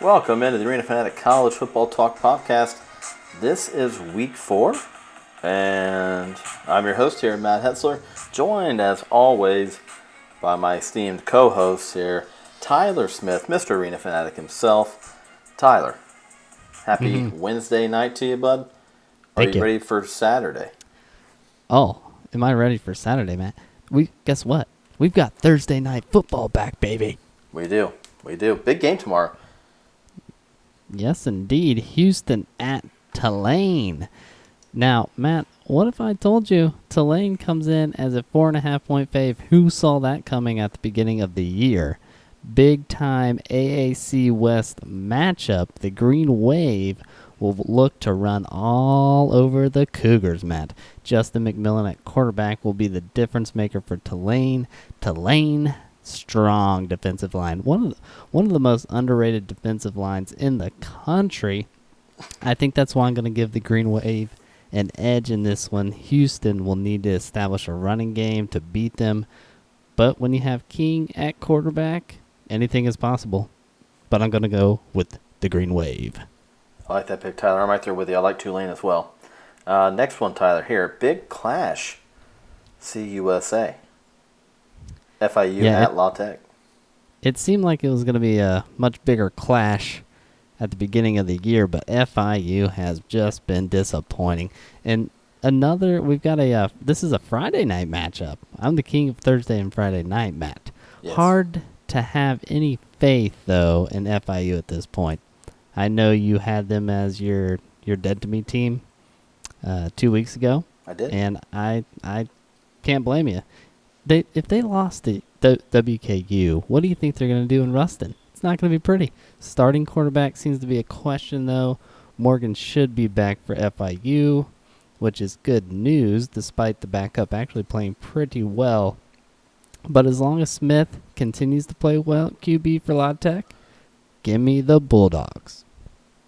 Welcome into the Arena Fanatic College Football Talk Podcast. This is week four, and I'm your host here, Matt Hetzler, joined as always by my esteemed co host here, Tyler Smith, Mr. Arena Fanatic himself. Tyler, happy Mhm. Wednesday night to you, bud. Are Thank you you. ready for Saturday? Oh, am I ready for Saturday, Matt? We guess what? We've got Thursday night football back, baby. We do. We do. Big game tomorrow. Yes, indeed. Houston at Tulane. Now, Matt, what if I told you Tulane comes in as a four and a half point fave? Who saw that coming at the beginning of the year? Big time AAC West matchup. The Green Wave will look to run all over the Cougars, Matt. Justin McMillan at quarterback will be the difference maker for Tulane. Tulane, strong defensive line. One of the, one of the most underrated defensive lines in the country. I think that's why I'm going to give the Green Wave an edge in this one. Houston will need to establish a running game to beat them. But when you have King at quarterback, anything is possible. But I'm going to go with the Green Wave. I like that pick, Tyler. I'm right there with you. I like Tulane as well. Uh, next one, Tyler. Here, big clash. CUSA. FIU Yeah, at it- La Tech. It seemed like it was going to be a much bigger clash at the beginning of the year, but FIU has just been disappointing. And another, we've got a, uh, this is a Friday night matchup. I'm the king of Thursday and Friday night, Matt. Yes. Hard to have any faith, though, in FIU at this point. I know you had them as your, your dead to me team uh, two weeks ago I did. and I I can't blame you. They if they lost W- WKU, what do you think they're going to do in Ruston? It's not going to be pretty. Starting quarterback seems to be a question though. Morgan should be back for FIU, which is good news despite the backup actually playing pretty well. But as long as Smith continues to play well QB for La Tech, give me the Bulldogs.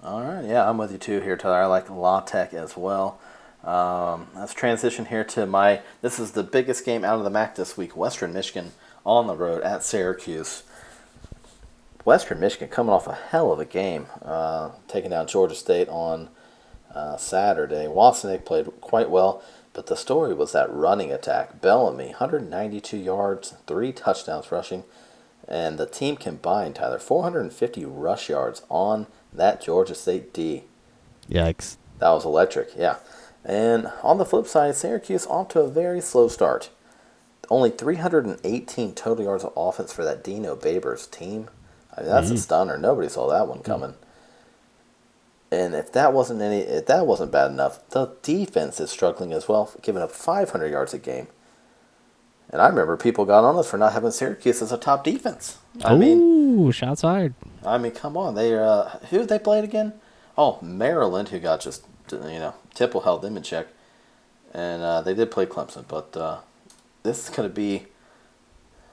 All right, yeah, I'm with you too here, Tyler. I like La Tech as well. Um, let's transition here to my. This is the biggest game out of the MAC this week. Western Michigan on the road at Syracuse. Western Michigan coming off a hell of a game, uh, taking down Georgia State on uh, Saturday. Wassenich played quite well, but the story was that running attack. Bellamy, 192 yards, three touchdowns rushing, and the team combined, Tyler, 450 rush yards on that Georgia State D. Yikes. That was electric, yeah. And on the flip side, Syracuse off to a very slow start. Only 318 total yards of offense for that Dino Babers team. I mean, that's a Mhm. stunner. Nobody saw that one coming. And if that wasn't any, if that wasn't bad enough, the defense is struggling as well, giving up 500 yards a game. And I remember people got on us for not having Syracuse as a top defense. I mean, Ooh, shots fired. I mean, come on. They uh, who they played again? Oh, Maryland, who got just you know Temple held them in check, and uh, they did play Clemson. But uh, this is going to be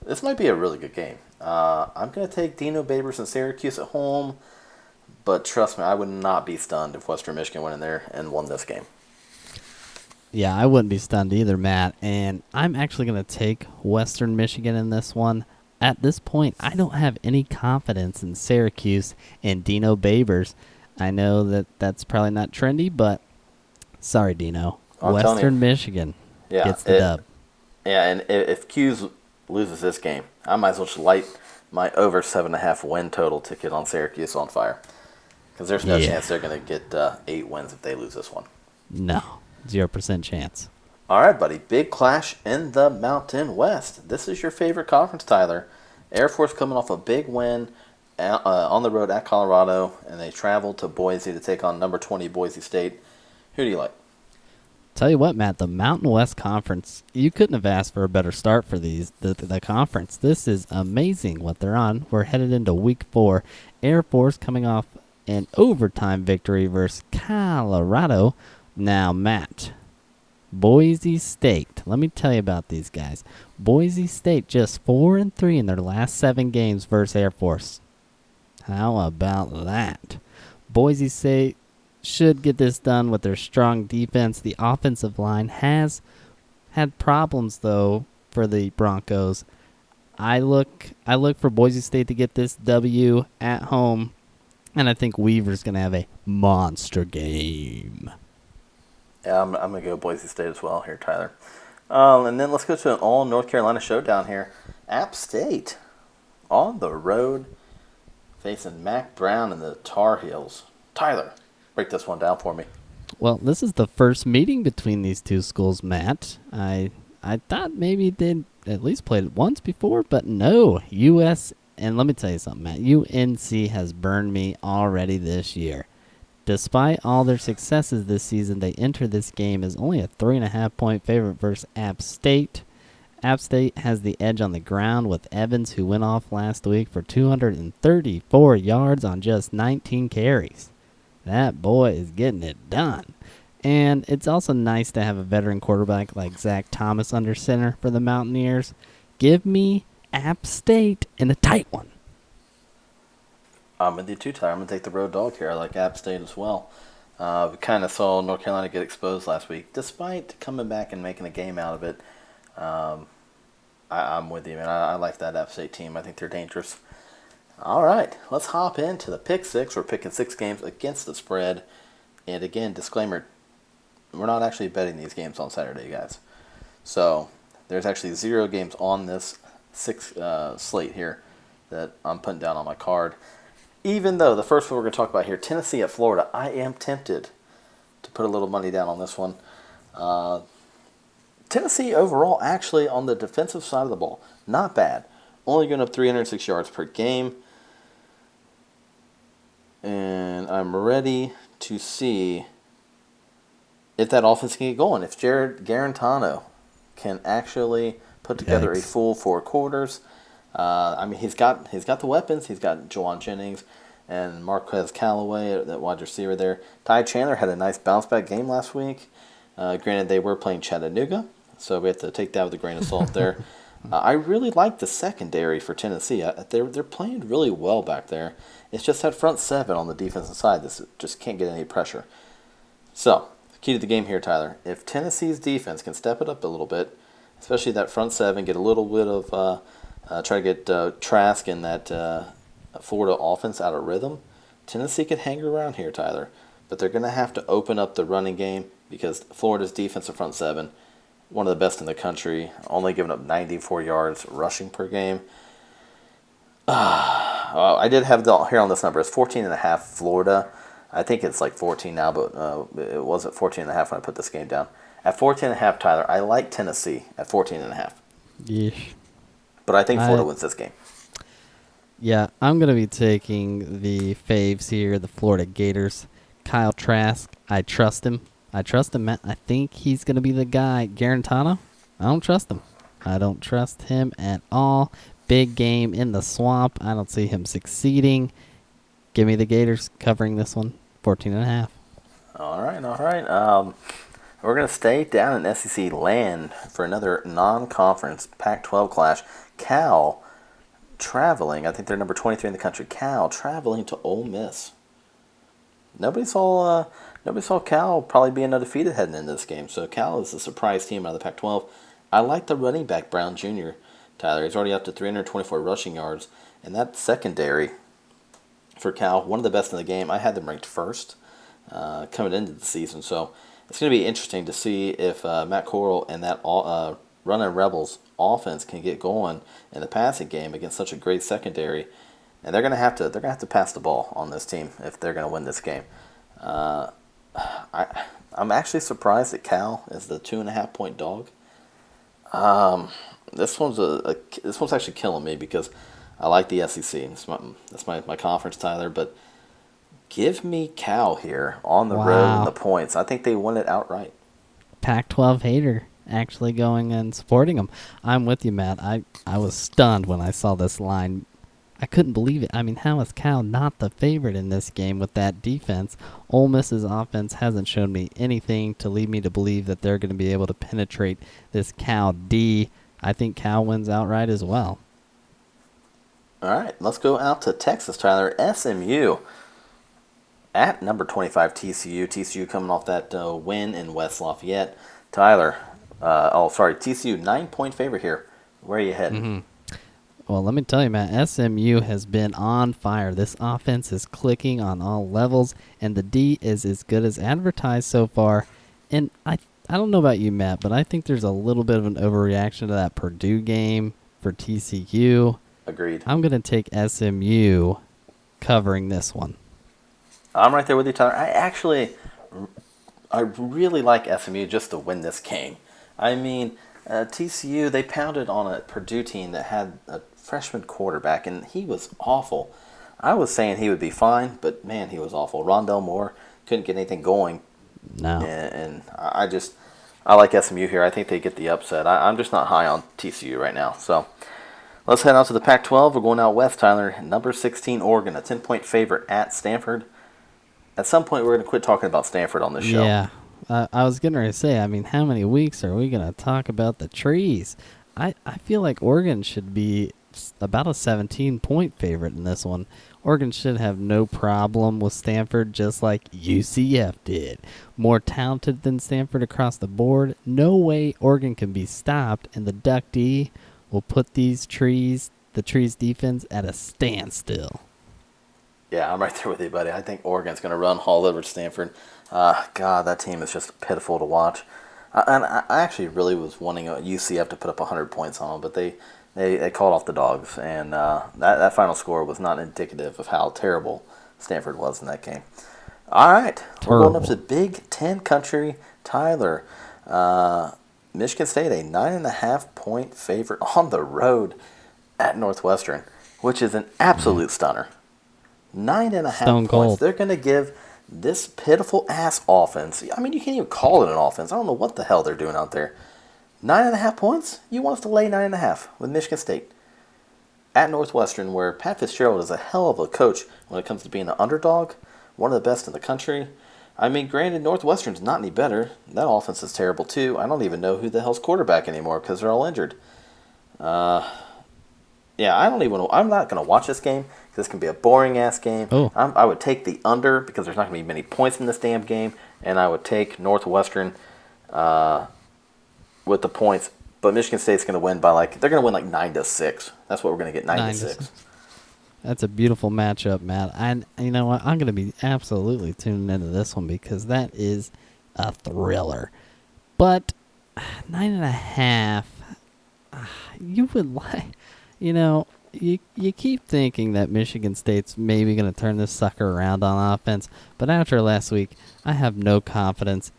this might be a really good game. Uh, I'm going to take Dino Babers and Syracuse at home, but trust me, I would not be stunned if Western Michigan went in there and won this game. Yeah, I wouldn't be stunned either, Matt. And I'm actually going to take Western Michigan in this one. At this point, I don't have any confidence in Syracuse and Dino Babers. I know that that's probably not trendy, but sorry, Dino. I'm you. Western Michigan Yeah, gets the it- dub. Yeah, and if 'Cuse loses this game, I might as well just light my over seven and a half win total ticket on Syracuse on fire. Because there's no Yeah. chance they're going to get uh, eight wins if they lose this one. No, 0% chance. All right, buddy. Big clash in the Mountain West. This is your favorite conference, Tyler. Air Force coming off a big win uh, on the road at Colorado, and they traveled to Boise to take on number 20 Boise State. Who do you like? Tell you what, Matt, the Mountain West Conference, you couldn't have asked for a better start for these the, the conference. This is amazing what they're on. We're headed into week four. Air Force coming off an overtime victory versus Colorado. Now, Matt, Boise State. Let me tell you about these guys. Boise State just four and three in their last seven games versus Air Force. How about that? Boise State should get this done with their strong defense. The offensive line has had problems though for the Broncos. I look I look for Boise State to get this W at home And I think Weaver's going to have a monster game. Yeah, I'm, I'm going to go Boise State as well here, Tyler. Um, and then let's go to an all North Carolina showdown here. App State on the road facing Mack Brown and the Tar Heels. Tyler, break this one down for me. Well, this is the first meeting between these two schools, Matt. I I thought maybe they'd at least played it once before, but no. US and let me tell you something, Matt. UNC has burned me already this year. Despite all their successes this season, they enter this game as only a three and a half point favorite versus App State. App State has the edge on the ground with Evans, who went off last week for 234 yards on just 19 carries. That boy is getting it done. And it's also nice to have a veteran quarterback like Zach Thomas under center for the Mountaineers. Give me App State in a tight one. I'm with you two Tyler. I'm going to take the road dog here. I like App State as well. Uh, we kind of saw North Carolina get exposed last week, despite coming back and making a game out of it. Um, I, am with you, man. I, I, like that App State team. I think they're dangerous. All right, let's hop into the pick six. We're picking six games against the spread. And again, disclaimer we're not actually betting these games on Saturday, guys. So there's actually zero games on this six uh, slate here that I'm putting down on my card. Even though the first one we're going to talk about here, Tennessee at Florida, I am tempted to put a little money down on this one. Uh, Tennessee overall, actually, on the defensive side of the ball, not bad. Only going up 306 yards per game. And I'm ready to see if that offense can get going. If Jarrett Guarantano can actually put together Yikes. a full four quarters, uh, I mean, he's got he's got the weapons. He's got Jauan Jennings and Marquez Callaway, that wide receiver there. Ty Chandler had a nice bounce back game last week. Uh, granted, they were playing Chattanooga, so we have to take that with a grain of salt there. Uh, I really like the secondary for Tennessee. Uh, they're they're playing really well back there. It's just that front seven on the defensive side. This just can't get any pressure. So key to the game here, Tyler. If Tennessee's defense can step it up a little bit, especially that front seven, get a little bit of uh, uh, try to get uh, Trask and that uh, Florida offense out of rhythm, Tennessee could hang around here, Tyler. But they're going to have to open up the running game because Florida's defensive front seven, one of the best in the country, only giving up 94 yards rushing per game. Uh, I did have the here on this number. It's 14 and a half Florida. I think it's like 14 now, but uh, it wasn't 14 and a half when I put this game down. At 14 and a half, Tyler, I like Tennessee at 14 and a half. Yeesh. But I think Florida I, wins this game. Yeah, I'm going to be taking the faves here, the Florida Gators. Kyle Trask, I trust him. I trust him. I think he's going to be the guy. Guarantano, I don't trust him. I don't trust him at all. Big game in the swamp. I don't see him succeeding. Give me the Gators covering this one, 14 and a half. All right, all right. Um, we're going to stay down in SEC land for another non-conference Pac-12 clash. Cal traveling. I think they're number 23 in the country. Cal traveling to Ole Miss. Nobody saw uh, nobody saw Cal probably being undefeated heading into this game. So Cal is a surprise team out of the Pac-12. I like the running back Brown Jr. Tyler. He's already up to 324 rushing yards, and that secondary for Cal, one of the best in the game. I had them ranked first uh, coming into the season, so it's going to be interesting to see if uh, Matt Corral and that uh, running Rebels offense can get going in the passing game against such a great secondary. And they're going to have to they're going to have to pass the ball on this team if they're going to win this game. Uh, I I'm actually surprised that Cal is the two and a half point dog. Um, this one's a, a this one's actually killing me because I like the SEC. That's my that's my, my conference, Tyler. But give me Cal here on the wow. road and the points. I think they won it outright. Pac-12 hater actually going and supporting them. I'm with you, Matt. I I was stunned when I saw this line. I couldn't believe it. I mean, how is Cal not the favorite in this game with that defense? Ole Miss's offense hasn't shown me anything to lead me to believe that they're going to be able to penetrate this Cal D. I think Cal wins outright as well. All right, let's go out to Texas, Tyler. SMU at number 25 TCU. TCU coming off that uh, win in West Lafayette. Tyler, uh, oh, sorry, TCU, nine point favorite here. Where are you heading? Mm-hmm. Well, let me tell you, Matt, SMU has been on fire. This offense is clicking on all levels, and the D is as good as advertised so far. And I, I don't know about you, Matt, but I think there's a little bit of an overreaction to that Purdue game for TCU. Agreed. I'm going to take SMU covering this one. I'm right there with you, Tyler. I actually, I really like SMU just to win this game. I mean, uh, TCU they pounded on a Purdue team that had a freshman quarterback, and he was awful. I was saying he would be fine, but man, he was awful. Rondale Moore couldn't get anything going, No. and, and I just I like SMU here. I think they get the upset. I, I'm just not high on TCU right now. So let's head out to the Pac-12. We're going out west, Tyler. Number 16 Oregon, a 10-point favorite at Stanford. At some point, we're going to quit talking about Stanford on this show. Yeah. Uh, I was going to say, I mean, how many weeks are we going to talk about the trees? I, I feel like Oregon should be about a 17 point favorite in this one. Oregon should have no problem with Stanford, just like UCF did. More talented than Stanford across the board. No way Oregon can be stopped, and the Duck D will put these trees, the trees defense, at a standstill. Yeah, I'm right there with you, buddy. I think Oregon's going to run all over Stanford. Uh, God, that team is just pitiful to watch. Uh, and I I actually really was wanting uh, UCF to put up 100 points on them, but they, they, they called off the dogs. And uh, that, that final score was not indicative of how terrible Stanford was in that game. All right, we're going up to Big Ten country. Tyler, uh, Michigan State, a nine and a half point favorite on the road at Northwestern, which is an absolute stunner. Nine and a half Stone points. cold. They're going to give this pitiful ass offense. I mean, you can't even call it an offense. I don't know what the hell they're doing out there. Nine and a half points? You want us to lay nine and a half with Michigan State at Northwestern, where Pat Fitzgerald is a hell of a coach when it comes to being an underdog, one of the best in the country. I mean, granted, Northwestern's not any better. That offense is terrible too. I don't even know who the hell's quarterback anymore because they're all injured. Uh, yeah, I don't even. I'm not going to watch this game because this can be a boring ass game. Oh. I'm, I would take the under because there's not going to be many points in this damn game, and I would take Northwestern uh, with the points. But Michigan State's going to win by like they're going to win like nine to six. That's what we're going to get nine, Nine to six. six. That's a beautiful matchup, Matt. And you know what? I'm going to be absolutely tuning into this one because that is a thriller. But nine and a half, you would like, you know, you you keep thinking that Michigan State's maybe going to turn this sucker around on offense, but after last week, I have no confidence.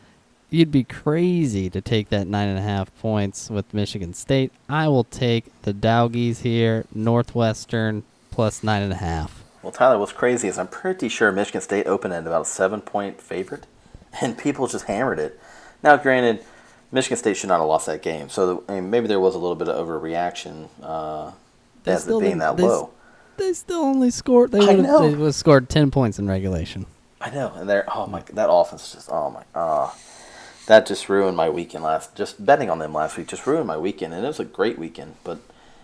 You'd be crazy to take that nine and a half points with Michigan State. I will take the Dowgies here, Northwestern plus nine and a half. Well, Tyler, what's crazy is I'm pretty sure Michigan State opened at about a seven point favorite, and people just hammered it. Now, granted, Michigan State should not have lost that game, so I mean, maybe there was a little bit of overreaction uh, as it being that they low. They still only scored. They would know. have scored ten points in regulation. I know, and they're oh my, that offense is just oh my, ah, that just ruined my weekend last. Just betting on them last week just ruined my weekend, and it was a great weekend, but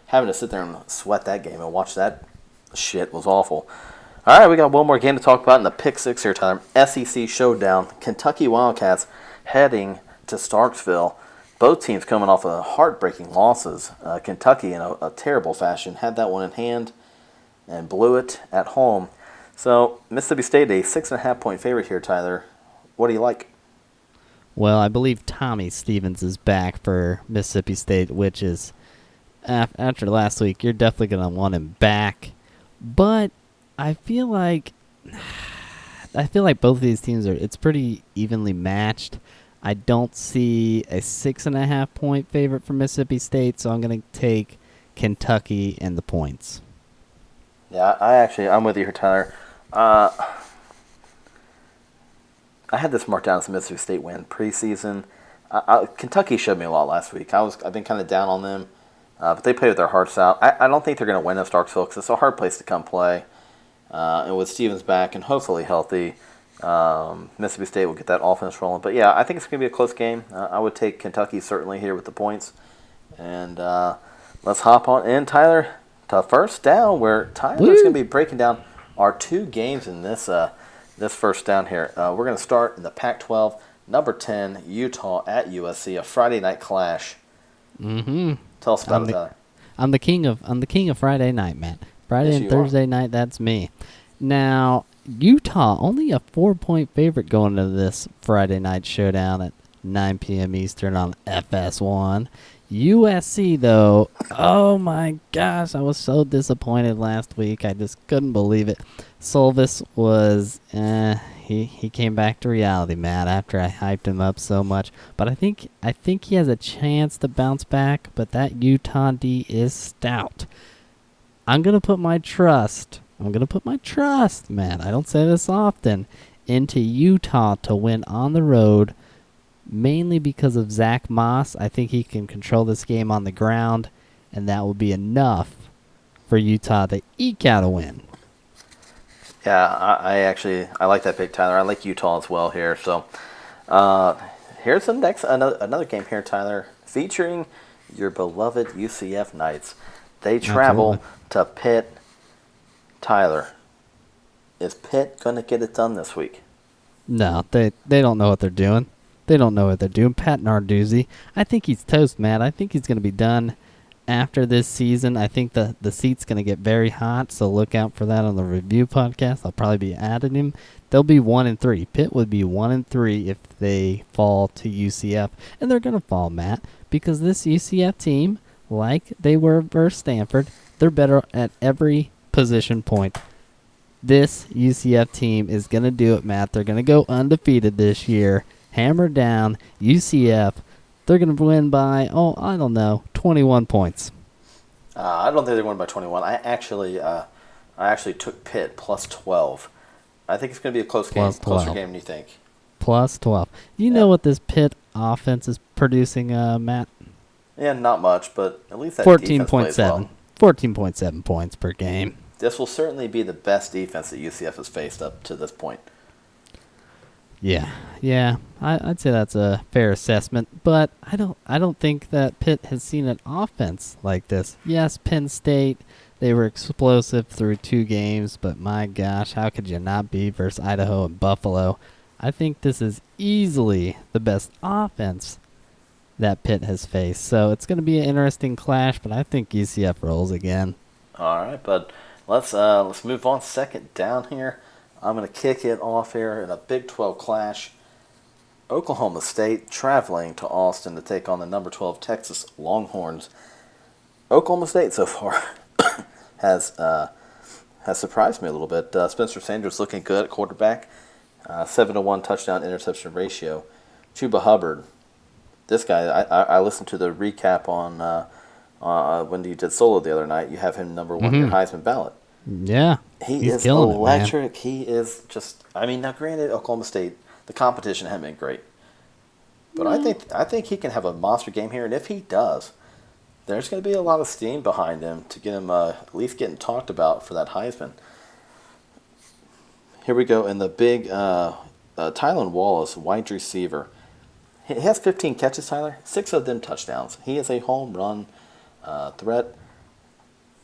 having to sit there and sweat that game and watch that shit was awful. All right, we got one more game to talk about in the pick six here, Tyler. SEC showdown. Kentucky Wildcats heading to Starksville. Both teams coming off of heartbreaking losses. Uh, Kentucky, in a, a terrible fashion, had that one in hand and blew it at home. So Mississippi State, a six and a half point favorite here, Tyler. What do you like? Well, I believe Tommy Stevens is back for Mississippi State, which is after last week. You're definitely going to want him back, but I feel like I feel like both of these teams are. It's pretty evenly matched. I don't see a six and a half point favorite for Mississippi State, so I'm going to take Kentucky and the points. Yeah, I actually I'm with you Tyler. Uh, I had this marked down as a Mississippi State win preseason. Uh, uh, Kentucky showed me a lot last week. I was I've been kind of down on them, uh, but they played with their hearts out. I, I don't think they're going to win in Starksville because it's a hard place to come play. Uh, and with Stevens back and hopefully healthy, um, Mississippi State will get that offense rolling. But yeah, I think it's going to be a close game. Uh, I would take Kentucky certainly here with the points. And uh, let's hop on in, Tyler, to first down, where Tyler's going to be breaking down our two games in this uh, this first down here. Uh, we're going to start in the Pac-12, number 10, Utah at USC, a Friday night clash. Mm-hmm. Tell us about I'm the-. I'm the king of I'm the king of Friday night, man. Friday Yes, and you are. Thursday night, that's me. Now, Utah only a four point favorite going into this Friday night showdown at 9 p.m. Eastern on FS1. USC though, oh my gosh, I was so disappointed last week. I just couldn't believe it. Slovis was, eh, he he came back to reality, Matt. After I hyped him up so much, but I think I think he has a chance to bounce back. But that Utah D is stout. I'm gonna put my trust. I'm gonna put my trust, man. I don't say this often, into Utah to win on the road, mainly because of Zach Moss. I think he can control this game on the ground, and that will be enough for Utah to eke out a win. Yeah, I, I actually I like that pick, Tyler. I like Utah as well here. So, uh, here's the next another another game here, Tyler, featuring your beloved UCF Knights. They travel to Pitt. Tyler, is Pitt gonna get it done this week? No, they they don't know what they're doing. They don't know what they're doing. Pat Narduzzi, I think he's toast, Matt. I think he's going to be done after this season. I think the the seat's going to get very hot, so look out for that on the review podcast. I'll probably be adding him. They'll be one and three. Pitt would be one and three if they fall to UCF, and they're going to fall, Matt, because this UCF team, like they were versus Stanford, they're better at every position point this UCF team is going to do it, Matt. They're going to go undefeated this year. Hammer down UCF. They're going to win by, oh, I don't know, 21 points. Uh, I don't think they're going by 21. I actually, uh, I actually took Pitt plus 12. I think it's going to be a close game, Plus closer game than you think. Plus 12. You Yeah. know what this Pitt offense is producing, uh, Matt? Yeah, not much, but at least that defense plays 14.7. well. 14.7 points per game. This will certainly be the best defense that UCF has faced up to this point. Yeah, yeah, I, I'd say that's a fair assessment, but I don't, I don't think that Pitt has seen an offense like this. Yes, Penn State, they were explosive through two games, but my gosh, how could you not be versus Idaho and Buffalo? I think this is easily the best offense that Pitt has faced. So it's going to be an interesting clash, but I think UCF rolls again. All right, but let's uh, let's move on. Second down here. I'm going to kick it off here in a Big 12 clash. Oklahoma State traveling to Austin to take on the number 12 Texas Longhorns. Oklahoma State so far has uh, has surprised me a little bit. Uh, Spencer Sanders looking good at quarterback. Uh, seven to one touchdown interception ratio. Chuba Hubbard. This guy, I, I, I listened to the recap on uh, uh, when you did solo the other night. You have him number one on your Heisman ballot. Yeah, He he's is killing it, electric. He is just. I mean, now granted, Oklahoma State, the competition hasn't been great, but I think I think he can have a monster game here, and if he does, there's going to be a lot of steam behind him to get him uh, at least getting talked about for that Heisman. Here we go in the big uh, uh, Tylan Wallace, wide receiver. He has 15 catches, Tyler. Six of them touchdowns. He is a home run uh, threat.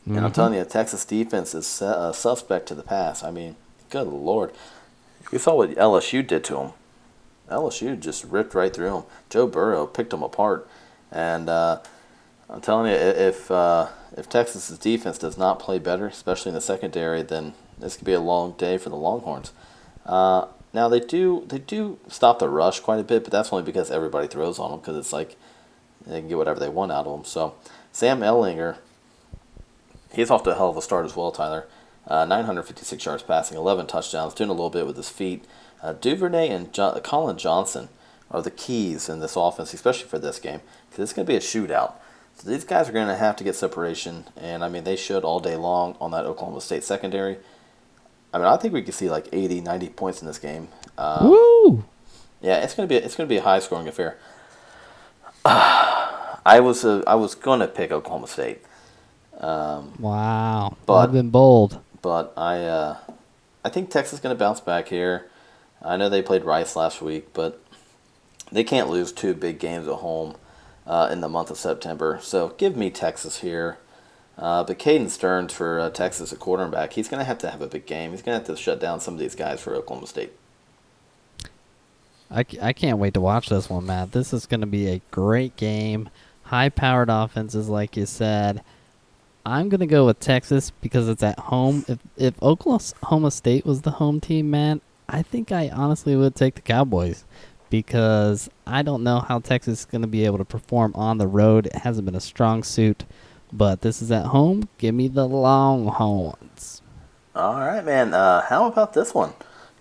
And I'm telling you, Texas defense is uh, suspect to the pass. I mean, good lord. You saw what LSU did to him. LSU just ripped right through him. Joe Burrow picked him apart. And uh, I'm telling you, if uh, if Texas's defense does not play better, especially in the secondary, then this could be a long day for the Longhorns. Uh, now they do they do stop the rush quite a bit, but that's only because everybody throws on them because it's like they can get whatever they want out of them. So Sam Ehlinger, he's off to a hell of a start as well, Tyler. Uh, 956 yards passing, 11 touchdowns, doing a little bit with his feet. Uh, Duvernay and jo- Collin Johnson are the keys in this offense, especially for this game, because it's going to be a shootout. So these guys are going to have to get separation, and I mean, they should all day long on that Oklahoma State secondary. I mean, I think we could see like 80, 90 points in this game. Um, Woo! yeah, it's gonna be it's gonna be a high scoring affair. I was uh, I was gonna pick Oklahoma State, um, Wow, But- I've been bold. but I uh, I think Texas is gonna bounce back here. I know they played Rice last week, but they can't lose two big games at home uh, in the month of September. So give me Texas here. Uh, but Caden Sterns for uh, Texas at quarterback, he's gonna have to have a big game. He's gonna have to shut down some of these guys for Oklahoma State. I, I can't wait to watch this one, Matt. This is going to be a great game. High powered offenses, like you said. I'm gonna go with Texas because it's at home. If if Oklahoma State was the home team, man, I think I honestly would take the Cowboys because I don't know how Texas is gonna be able to perform on the road. It hasn't been a strong suit, but this is at home. Give me the Longhorns. All right, man. Uh, how about this one?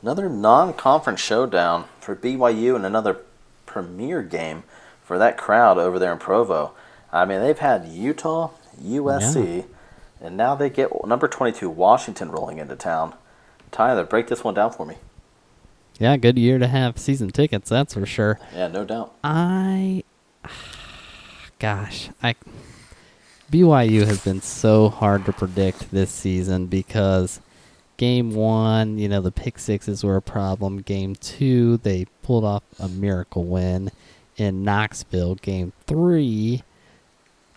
Another non-conference showdown for BYU and another premier game for that crowd over there in Provo. I mean, they've had Utah, USC, yeah. and now they get number 22 Washington rolling into town. Tyler, break this one down for me. Yeah, good year to have season tickets, that's for sure. Yeah, no doubt. I gosh, I BYU has been so hard to predict this season because game 1, you know, the pick sixes were a problem. Game 2, they pulled off a miracle win in Knoxville. Game 3,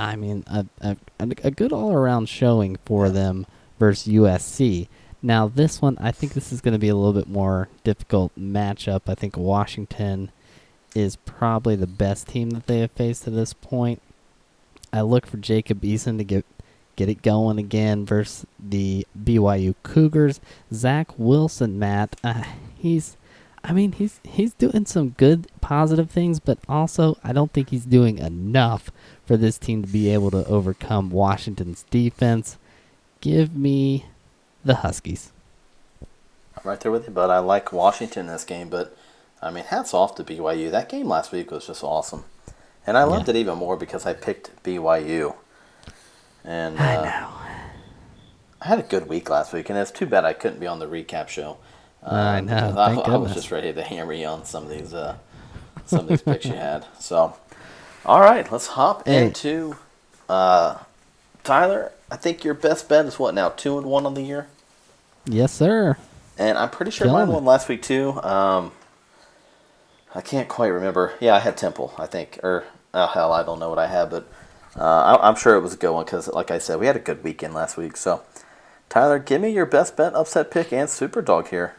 I mean, a, a, a good all around showing for them versus USC. Now, this one, I think this is going to be a little bit more difficult matchup. I think Washington is probably the best team that they have faced to this point. I look for Jacob Eason to get get it going again versus the BYU Cougars. Zach Wilson, Matt, uh, he's I mean, he's he's doing some good positive things, but also I don't think he's doing enough for this team to be able to overcome Washington's defense. Give me the Huskies. I'm right there with you, but I like Washington in this game, but I mean, hats off to BYU. That game last week was just awesome. And I loved yeah. it even more because I picked BYU. And uh, I know. I had a good week last week, and it's too bad I couldn't be on the recap show. Uh, I know. I, I, was just ready to hammer you on some of these uh, some of these picks you had. So, all right, let's hop hey. into uh, Tyler. I think your best bet is what now? Two and one on the year. Yes, sir. And I'm pretty sure mine won last week too. Um, I can't quite remember. Yeah, I had Temple. I think, or oh hell, I don't know what I had, but uh, I, am sure it was a good one because, like I said, we had a good weekend last week. So, Tyler, give me your best bet, upset pick, and super dog here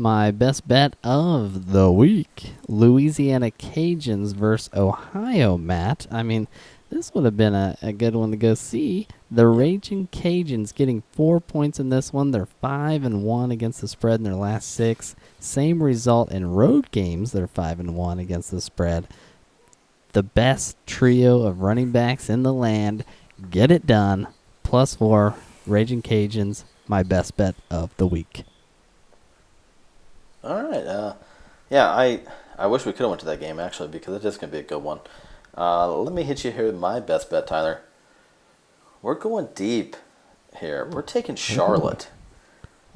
my best bet of the week Louisiana Cajuns versus Ohio, Matt. I mean, this would have been a, a good one to go see. The Raging Cajuns getting four points in this one. They're five and one against the spread in their last six. Same result in road games. They're five and one against the spread. The best trio of running backs in the land. Get it done. Plus four. Raging Cajuns. My best bet of the week. All right. Uh, yeah, I I wish we could have went to that game actually because it's gonna be a good one. Uh, let me hit you here with my best bet, Tyler. We're going deep here. We're taking Charlotte.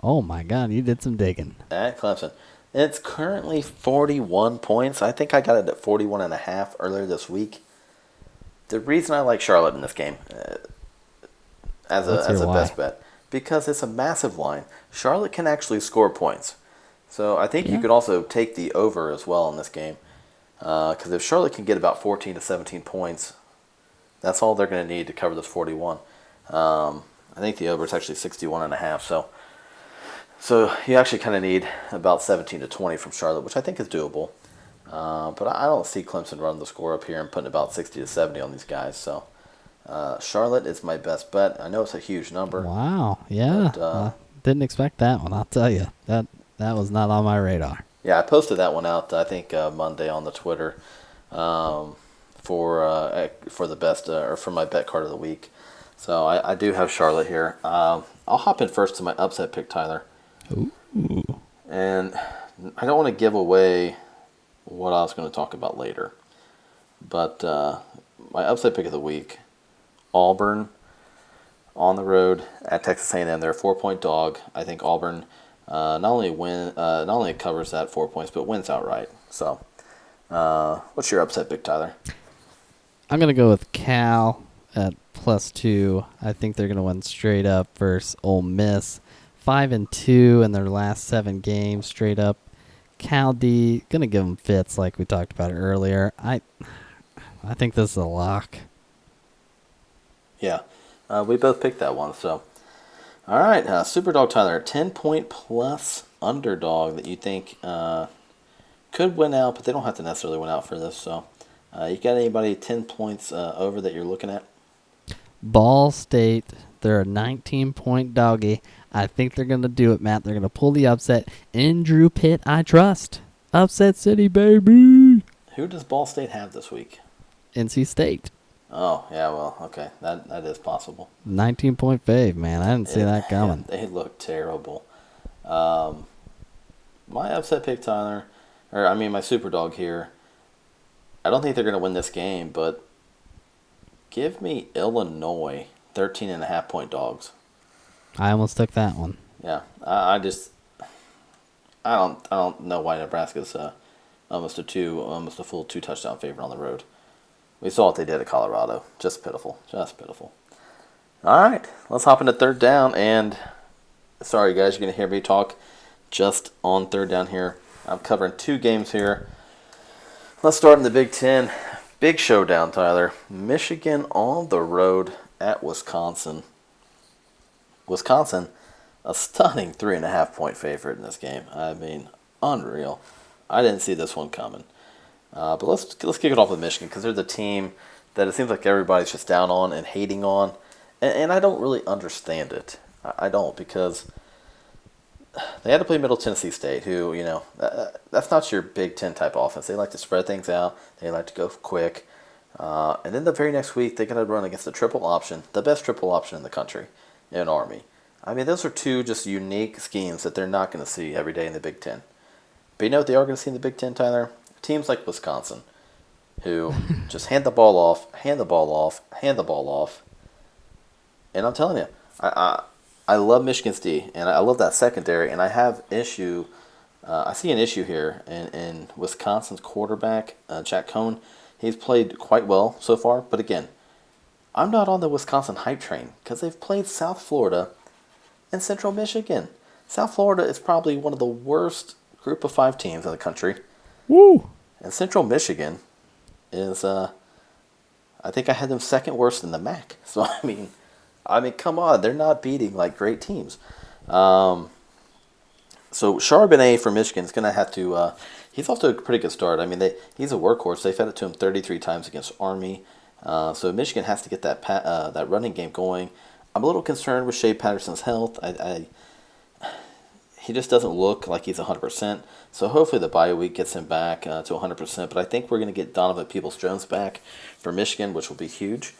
Oh my God, you did some digging. At Clemson. It's currently 41 points. I think I got it at 41 and a half earlier this week. The reason I like Charlotte in this game uh, as a, as a best bet because it's a massive line. Charlotte can actually score points. So I think yeah. you could also take the over as well in this game. Because uh, if Charlotte can get about 14 to 17 points, that's all they're going to need to cover this 41. Um, I think the over is actually 61 and a half. So, so you actually kind of need about 17 to 20 from Charlotte, which I think is doable. Uh, but I don't see Clemson running the score up here and putting about 60 to 70 on these guys. So uh, Charlotte is my best bet. I know it's a huge number. Wow. Yeah. But, uh, didn't expect that one. I'll tell you that that was not on my radar. Yeah, I posted that one out. I think uh, Monday on the Twitter um, for uh, for the best uh, or for my bet card of the week. So I, I do have Charlotte here. Um, I'll hop in first to my upset pick, Tyler. Ooh. And I don't want to give away what I was going to talk about later, but uh, my upset pick of the week, Auburn on the road at Texas A&M. They're a four-point dog. I think Auburn uh, not only win, uh, not only covers that four points, but wins outright. So, uh, what's your upset pick, Tyler? I'm gonna go with Cal at plus two. I think they're gonna win straight up versus Ole Miss. Five and two in their last seven games, straight up. Cal D gonna give them fits like we talked about earlier. I, I think this is a lock. Yeah, uh, we both picked that one, so all right, uh, Superdog Tyler, 10 point plus underdog that you think uh, could win out, but they don't have to necessarily win out for this. So, uh, you got anybody 10 points uh, over that you're looking at? Ball State, they're a 19 point doggy. I think they're going to do it, Matt. They're going to pull the upset. In Drew Plitt, I trust. Upset City, baby. Who does Ball State have this week? NC State. Oh, yeah, well, okay. That that is possible. 19 point fave, man. I didn't see Yeah, that coming. They look terrible. Um, my upset pick, Tyler, or I mean my super dog here. I don't think they're going to win this game, but give me Illinois 13 and a half point dogs. I almost took that one. Yeah, I, I just I don't I don't know why Nebraska's uh, almost a two almost a full two touchdown favorite on the road. We saw what they did at Colorado. Just pitiful. Just pitiful. All right, let's hop into third down. And sorry, guys, you're gonna hear me talk just on third down here. I'm covering two games here. Let's start in the Big Ten. Big showdown, Tyler. Michigan on the road at Wisconsin. Wisconsin, a stunning three and a half point favorite in this game. I mean, unreal. I didn't see this one coming. Uh, but let's let's kick it off with Michigan because they're the team that it seems like everybody's just down on and hating on, and, and I don't really understand it. I, I don't because they had to play Middle Tennessee State, who you know uh, that's not your Big Ten type offense. They like to spread things out. They like to go quick. Uh, and then the very next week, they're going to run against the triple option, the best triple option in the country, in Army. I mean, those are two just unique schemes that they're not going to see every day in the Big Ten. But you know what they are going to see in the Big Ten, Tyler? Teams like Wisconsin, who just hand the ball off, hand the ball off, hand the ball off. And I'm telling you, I, I, I love Michigan's D, and I love that secondary, and I have issue. Uh, I see an issue here in, in Wisconsin's quarterback, uh, Jack Coan. He's played quite well so far, but again, I'm not on the Wisconsin hype train because they've played South Florida and Central Michigan. South Florida is probably one of the worst group of five teams in the country, Woo! And Central Michigan is, uh, I think I had them second worst in the MAC. So I mean, I mean, come on, they're not beating like great teams. Um, so Charbonnet for Michigan is going to have to. Uh, he's off to a pretty good start. I mean, they, he's a workhorse. They fed it to him 33 times against Army. Uh, so Michigan has to get that pa- uh, that running game going. I'm a little concerned with Shea Patterson's health. I, I he just doesn't look like he's 100%. So hopefully the bye week gets him back uh, to 100%. But I think we're going to get Donovan Peoples Jones back for Michigan, which will be huge.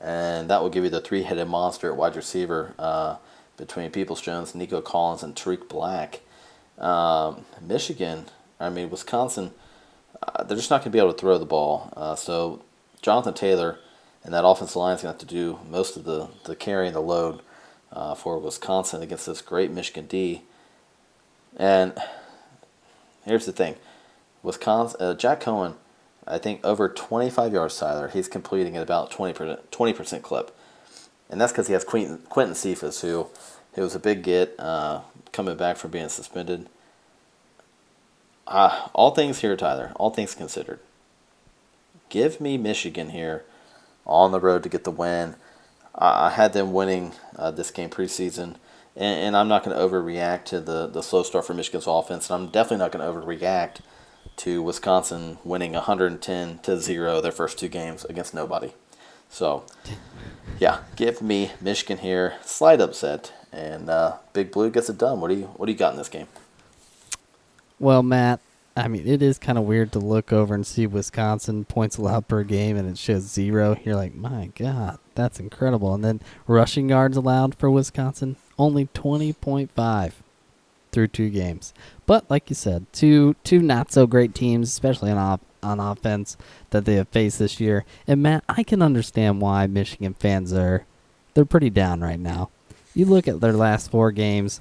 And that will give you the three headed monster at wide receiver uh, between Peoples Jones, Nico Collins, and Tarik Black. Um, Michigan, I mean, Wisconsin, uh, they're just not going to be able to throw the ball. Uh, so Jonathan Taylor and that offensive line is going to have to do most of the, the carrying the load uh, for Wisconsin against this great Michigan D. And here's the thing, Wisconsin, uh, Jack Coan, I think over 25 yards, Tyler, he's completing at about 20%, 20% clip. And that's because he has Quintez, Quintez Cephus, who, who was a big get uh, coming back from being suspended. Uh, all things here, Tyler, all things considered. Give me Michigan here on the road to get the win. I, had them winning uh, this game preseason and, and I'm not going to overreact to the, the slow start for Michigan's offense, and I'm definitely not going to overreact to Wisconsin winning 110 to zero their first two games against nobody. So, yeah, give me Michigan here, slight upset, and uh, Big Blue gets it done. What do you What do you got in this game? Well, Matt, I mean, it is kind of weird to look over and see Wisconsin points allowed per game and it shows zero. You're like, my God, that's incredible. And then rushing yards allowed for Wisconsin, only 20.5 through two games. But like you said, two two not so great teams, especially on on offense that they have faced this year. And Matt, I can understand why Michigan fans are they're pretty down right now. You look at their last four games.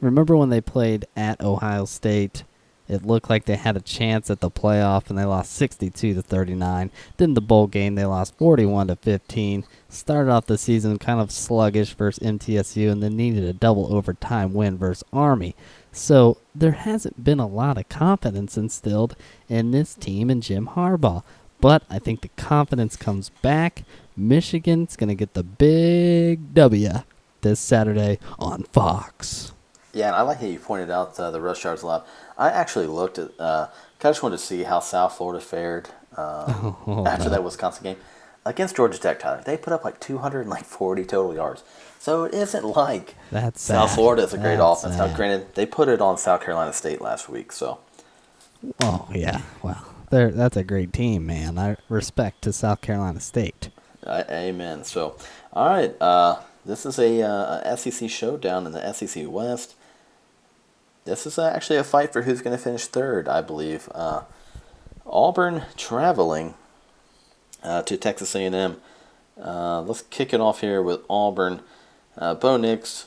Remember when they played at Ohio State? It looked like they had a chance at the playoff and they lost 62 to 39. Then the bowl game they lost 41 to 15. Started off the season kind of sluggish versus MTSU and then needed a double overtime win versus Army. So there hasn't been a lot of confidence instilled in this team and Jim Harbaugh. But I think the confidence comes back. Michigan's going to get the big W this Saturday on Fox. Yeah, and I like how you pointed out uh, the rush yards allowed. I actually looked at, uh, kind of just wanted to see how South Florida fared uh, Oh, after no. that Wisconsin game. against Georgia Tech, Tyler, they put up like 240 total yards. So it isn't like That's South. Florida is a great That's offense. Now, granted, they put it on South Carolina State last week, so Oh yeah, well, they're, that's a great team, man. I respect to South Carolina State. uh, amen. So, all right, uh, this is a, uh, a SEC showdown in the SEC West. This is uh, actually a fight for who's going to finish third, I believe. Uh, Auburn traveling uh, to Texas A&M. Uh, let's kick it off here with Auburn. Uh, Bo Nix,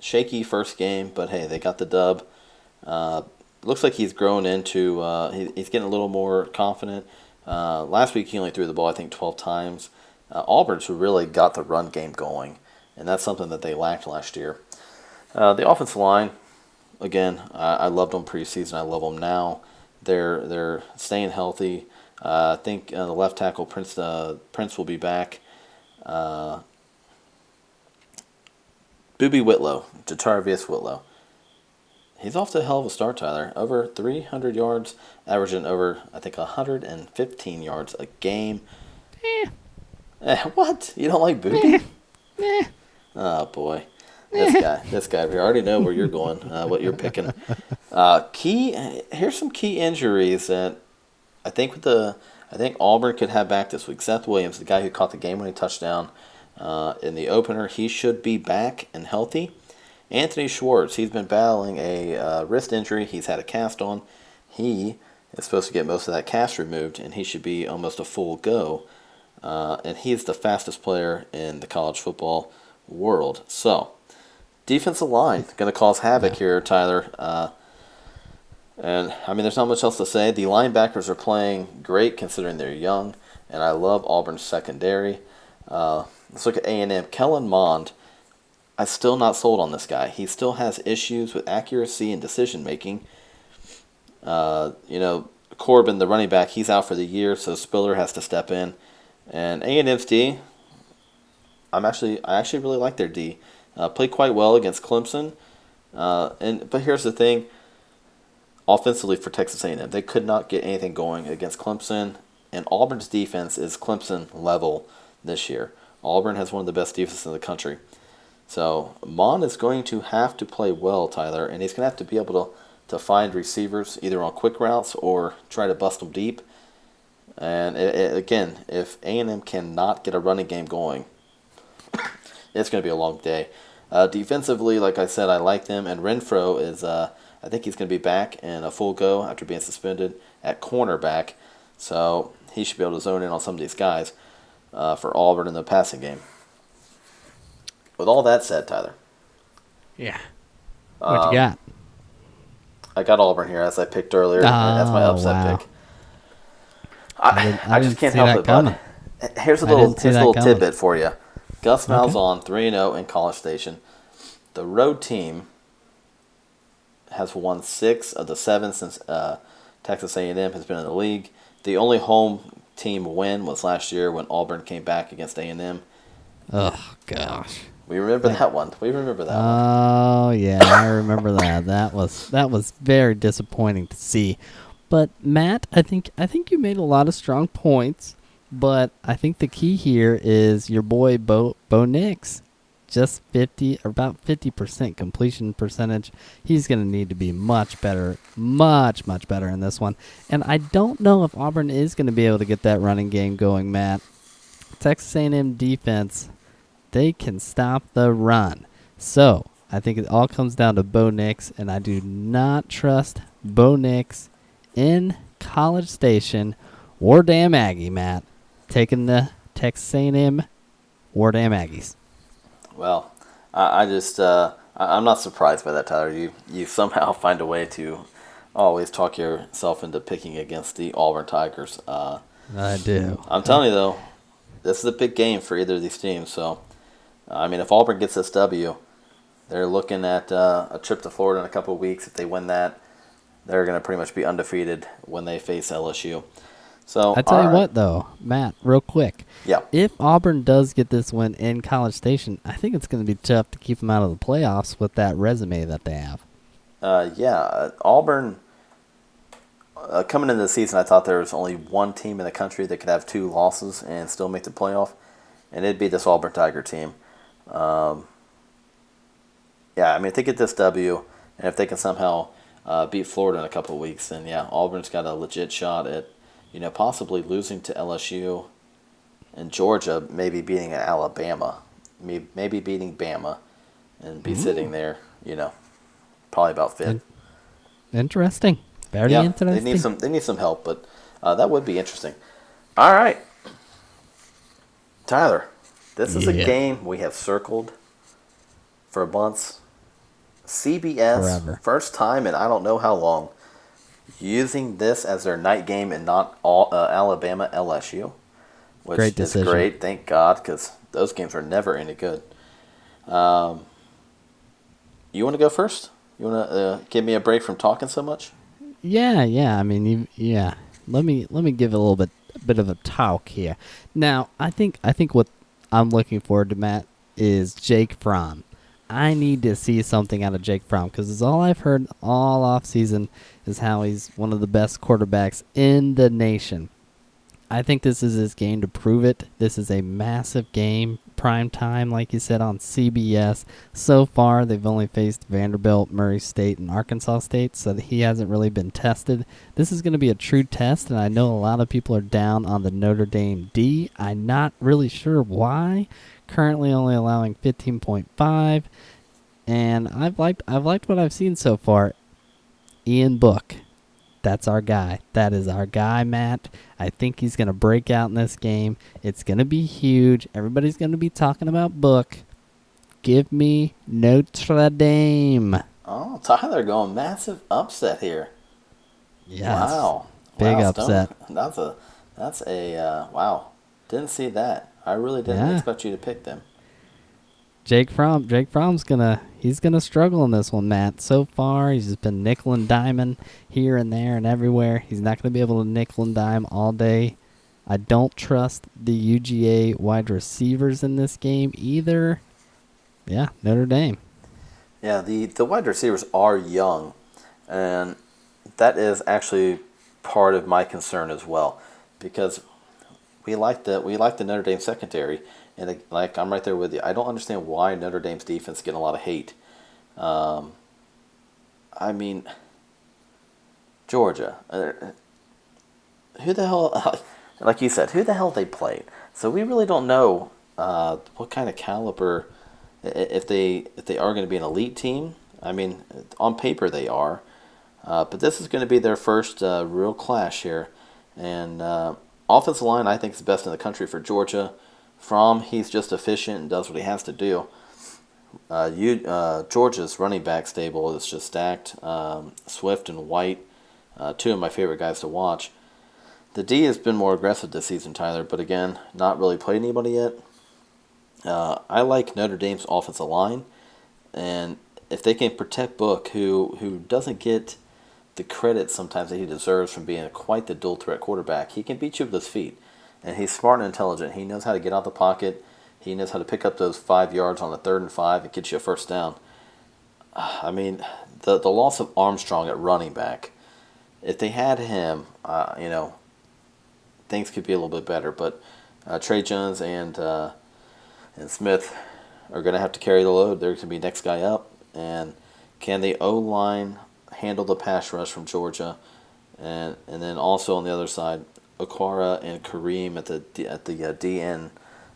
shaky first game, but hey, they got the dub. Uh, looks like he's grown into. Uh, he, he's getting a little more confident. Last week he only threw the ball I think 12 times. Auburn's really got the run game going, and that's something that they lacked last year. The offensive line, again, I, I loved them preseason. I love them now. They're they're staying healthy. Uh, I think uh, the left tackle Prince uh, Prince will be back. Uh, Booby Whitlow, JaTarvious Whitlow. He's off to a hell of a start, Tyler. Over 300 yards, averaging over, I think, 115 yards a game. Eh, Eh, what? You don't like Booby? eh. Oh boy, this guy, this guy. We already know where you're going, uh, what you're picking. Uh, key. Here's some key injuries that I think with the. I think Auburn could have back this week. Seth Williams, the guy who caught the game-winning touchdown uh, in the opener, he should be back and healthy. Anthony Schwartz, he's been battling a uh, wrist injury. He's had a cast on. He is supposed to get most of that cast removed, and he should be almost a full go. Uh, and he's the fastest player in the college football world. So, defensive line going to cause havoc here, Tyler. Uh, and I mean, there's not much else to say. The linebackers are playing great considering they're young, and I love Auburn's secondary. Uh, let's look at A&M. Kellen Mond. I'm still not sold on this guy. He still has issues with accuracy and decision making. Uh, you know, Corbin, the running back, he's out for the year, so Spiller has to step in. And A&M's D, I'm actually I actually really like their D. Uh, played quite well against Clemson. Uh, and but here's the thing. Offensively for Texas A&M, they could not get anything going against Clemson, and Auburn's defense is Clemson level this year. Auburn has one of the best defenses in the country. So Mond is going to have to play well, Tyler, and he's going to have to be able to, to find receivers either on quick routes or try to bust them deep. And it, it- again, if A&M cannot get a running game going, it's going to be a long day. Uh, defensively, like I said, I like them, and Renfro is, uh, I think he's going to be back in a full go after being suspended at cornerback, so he should be able to zone in on some of these guys uh, for Auburn in the passing game. With all that said, Tyler, Yeah. What Um, you got? I got Auburn here as I picked earlier. and that's my Oh, upset wow. pick. I, I I, just can't help it, bud. Here's a little here's a little tidbit for you. Gus Malzahn, 3 and 0 in College Station. The road team has won six of the seven since uh, Texas A&M has been in the league. The only home team win was last year when Auburn came back against A&M. Oh gosh. We remember that one. We remember that one. Oh yeah, I remember that. That was that was very disappointing to see. But Matt, I think I think you made a lot of strong points. But I think the key here is your boy Bo Bo Nix. Just fifty or about fifty percent completion percentage. He's gonna need to be much better, much, much better in this one. And I don't know if Auburn is gonna be able to get that running game going, Matt. Texas A&M defense they can stop the run. So I think it all comes down to Bo Nix, and I do not trust Bo Nix in College Station or damn Aggie, Matt, taking the Texas A&M or damn Aggies. Well, I, I just uh, I, I'm not surprised by that, Tyler. You you somehow find a way to always talk yourself into picking against the Auburn Tigers. Uh, I do. I'm telling you though, this is a big game for either of these teams. So, I mean, if Auburn gets this W, they're looking at uh, a trip to Florida in a couple of weeks. If they win that, they're going to pretty much be undefeated when they face LSU. So I tell you right. what, though, Matt, real quick. Yeah. If Auburn does get this win in College Station, I think it's going to be tough to keep them out of the playoffs with that resume that they have. Uh, yeah, uh, Auburn. uh, coming into the season, I thought there was only one team in the country that could have two losses and still make the playoff, and it'd be this Auburn Tiger team. Um, yeah, I mean, if they get this W, and if they can somehow uh, beat Florida in a couple of weeks, then yeah, Auburn's got a legit shot at, you know, possibly losing to LSU and Georgia, maybe beating Alabama, maybe beating Bama, and be Ooh. sitting there, you know, probably about fifth. Interesting. Very yeah, interesting. They need some. They need some help, but uh, that would be interesting. All right, Tyler. This is yeah. a game we have circled for months. CBS, Forever. first time in I don't know how long, using this as their night game and not all, uh, Alabama LSU, which great is great. Thank God, because those games are never any good. Um, you want to go first? You want to uh, give me a break from talking so much? Yeah, yeah. I mean, you, yeah. Let me let me give a little bit a bit of a talk here. Now, I think I think what I'm looking forward to, Matt, is Jake Fromm. I need to see something out of Jake Fromm because all I've heard all off season is how he's one of the best quarterbacks in the nation. I think this is his game to prove it. This is a massive game, prime time, like you said, on CBS. So far, they've only faced Vanderbilt, Murray State, and Arkansas State, so he hasn't really been tested. This is going to be a true test, and I know a lot of people are down on the Notre Dame D. I'm not really sure why. Currently, only allowing 15.5, and I've liked I've liked what I've seen so far. Ian Book that's our guy. That is our guy, Matt. I think he's going to break out in this game. It's going to be huge. Everybody's going to be talking about Book. Give me Notre Dame. Oh, Tyler going massive upset here. Yes. Wow. Big wow, upset. That's a that's a uh, wow. Didn't see that. I really didn't yeah. expect you to pick them. Jake Fromm, Jake Fromm's gonna he's gonna struggle in this one, Matt. So far, he's just been nickel and diming here and there and everywhere. He's not gonna be able to nickel and dime all day. I don't trust the UGA wide receivers in this game either. Yeah, Notre Dame. Yeah, the the wide receivers are young, and that is actually part of my concern as well, because we like the we like the Notre Dame secondary and like I'm right there with you. I don't understand why Notre Dame's defense getting a lot of hate. Um, I mean, Georgia. Uh, who the hell? Like you said, who the hell they played? So we really don't know uh, what kind of caliber. If they if they are going to be an elite team, I mean, on paper they are, uh, but this is going to be their first uh, real clash here, and uh, offensive line I think is the best in the country for Georgia. Fromm he's just efficient and does what he has to do. Uh, you, uh, Georgia's running back stable is just stacked. Um, Swift and White, uh, two of my favorite guys to watch. The D has been more aggressive this season, Tyler, but again, not really played anybody yet. Uh, I like Notre Dame's offensive line, and if they can protect Book, who who doesn't get the credit sometimes that he deserves from being quite the dual threat quarterback, he can beat you with his feet and he's smart and intelligent. He knows how to get out the pocket. He knows how to pick up those five yards on the third and five and get you a first down. I mean, the the loss of Armstrong at running back. If they had him, uh, you know, things could be a little bit better. But uh, Tre Jones and uh, and Smith are going to have to carry the load. They're going to be next guy up. And can the O line handle the pass rush from Georgia? And and then also on the other side, Okwara and Kareem at the at the uh, DN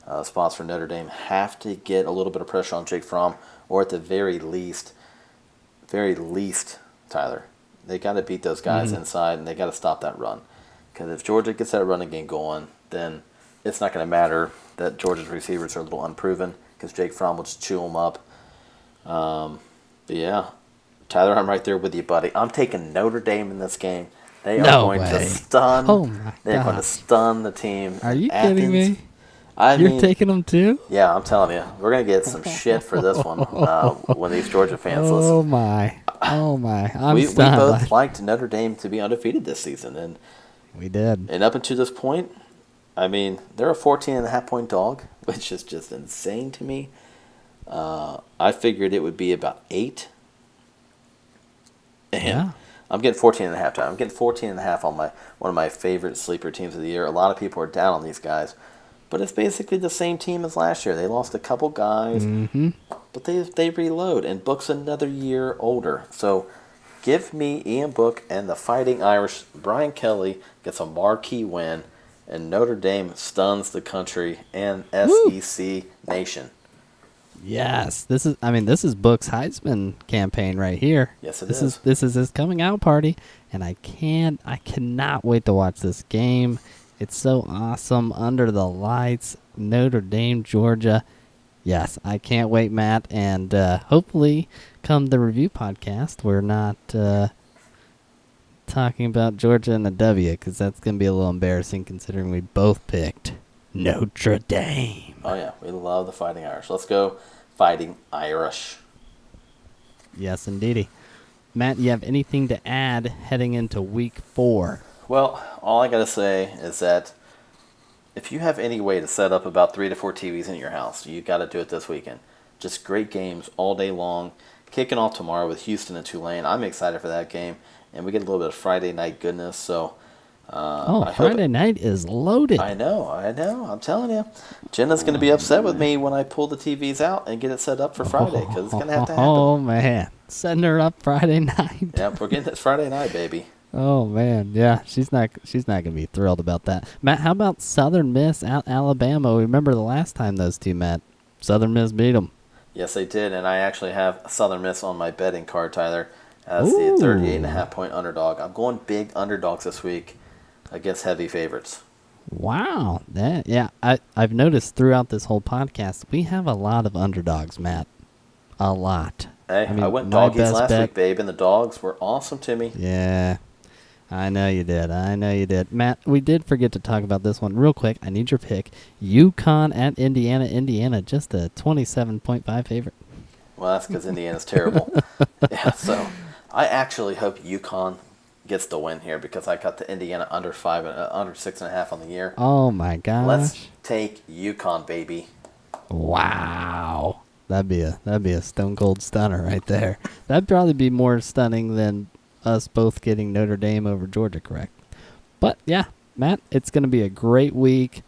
uh, spots for Notre Dame have to get a little bit of pressure on Jake Fromm, or at the very least, very least, Tyler, they got to beat those guys mm-hmm. inside, and they got to stop that run. Because if Georgia gets that running game going, then it's not going to matter that Georgia's receivers are a little unproven because Jake Fromm will just chew them up. Um, but yeah, Tyler, I'm right there with you, buddy. I'm taking Notre Dame in this game. They are no going way. to stun. Oh my They're going to stun the team. Are you Athens. kidding me? I You're mean, taking them too? Yeah, I'm telling you, we're gonna get some shit for this one uh, when these Georgia fans oh listen. Oh my! Oh my! I'm we, we both liked Notre Dame to be undefeated this season, and we did. And up until this point, I mean, they're a 14 and a half point dog, which is just insane to me. Uh, I figured it would be about eight. And yeah. I'm getting 14 and a half time. I'm getting 14 and a half on my one of my favorite sleeper teams of the year. A lot of people are down on these guys, but it's basically the same team as last year. They lost a couple guys, Mm-hmm. but they they reload and Book's another year older. So give me Ian Book and the Fighting Irish. Brian Kelly gets a marquee win, and Notre Dame stuns the country and Woo. SEC nation. Yes, this is. I mean, this is Book's Heisman campaign right here. Yes, it this is. is. This is his coming out party, and I can't. I cannot wait to watch this game. It's so awesome under the lights, Notre Dame, Georgia. Yes, I can't wait, Matt, and uh, hopefully, come the review podcast, we're not uh, talking about Georgia and a W because that's gonna be a little embarrassing considering we both picked Notre Dame. Oh yeah, we love the Fighting Irish. Let's go, Fighting Irish. Yes, indeedy. Matt, you have anything to add heading into week four? Well, all I gotta say is that if you have any way to set up about three to four TVs in your house, you got to do it this weekend. Just great games all day long. Kicking off tomorrow with Houston and Tulane. I'm excited for that game, and we get a little bit of Friday night goodness. So, uh, oh, I hope- Friday night is loaded. I know, I know. I'm telling you, Jenna's going to be upset with me when I pull the TVs out and get it set up for Friday because it's going to have to happen. Oh man, setting her up Friday night. Yep, we're getting it Friday night, baby. Oh man, yeah, she's not she's not gonna be thrilled about that. Matt, how about Southern Miss out Alabama? Remember the last time those two met? Southern Miss beat them. Yes, they did, and I actually have Southern Miss on my betting card, Tyler, as Ooh. the 38 and a half point underdog. I'm going big underdogs this week against heavy favorites. Wow, that yeah, I I've noticed throughout this whole podcast we have a lot of underdogs, Matt. A lot. Hey, I, mean, went my doggies last bet- week, babe, and the dogs were awesome to me. Yeah. I know you did. I know you did. Matt, we did forget to talk about this one real quick. I need your pick. UConn at Indiana. Indiana, just a 27.5 favorite. Well, that's because Indiana's terrible. yeah, so I actually hope UConn gets the win here because I got the Indiana under five, uh, under six and a half on the year. Oh my gosh. Let's take UConn, baby. Wow. That'd be a that'd be a stone cold stunner right there. That'd probably be more stunning than us both getting Notre Dame over Georgia, correct? But yeah, Matt, it's gonna be a great week.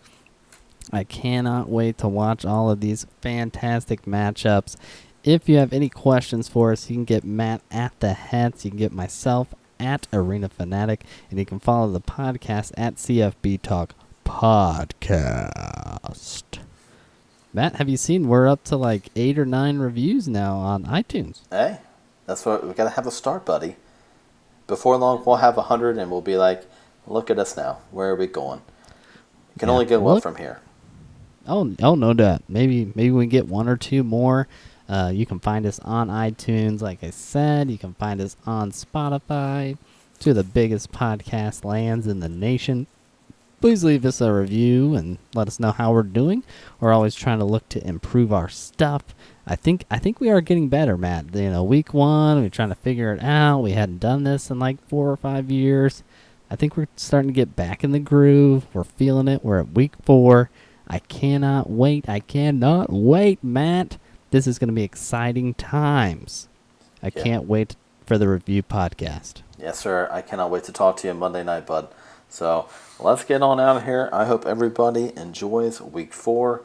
I cannot wait to watch all of these fantastic matchups. If you have any questions for us, you can get Matt at the Hats. You can get myself at Arena Fanatic, and you can follow the podcast at CFB Talk Podcast. Matt, have you seen we're up to like eight or nine reviews now on iTunes? Hey, that's what we got to have a start, buddy. Before long, we'll have a hundred, and we'll be like, "Look at us now. Where are we going? We can Yeah, only go look- up from here." Oh, oh, no doubt. Maybe, maybe we can get one or two more. Uh, you can find us on iTunes, like I said. You can find us on Spotify, two of the biggest podcast lands in the nation. Please leave us a review and let us know how we're doing. We're always trying to look to improve our stuff. I think, I think we are getting better, Matt. You know, week one, we are trying to figure it out. We hadn't done this in like four or five years. I think we're starting to get back in the groove. We're feeling it. We're at week four. I cannot wait. I cannot wait, Matt. This is going to be exciting times. I Yeah. can't wait for the review podcast. Yes, sir. I cannot wait to talk to you Monday night, bud. So let's get on out of here. I hope everybody enjoys week four.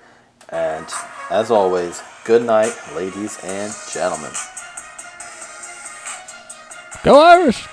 And as always, good night, ladies and gentlemen. Go Irish!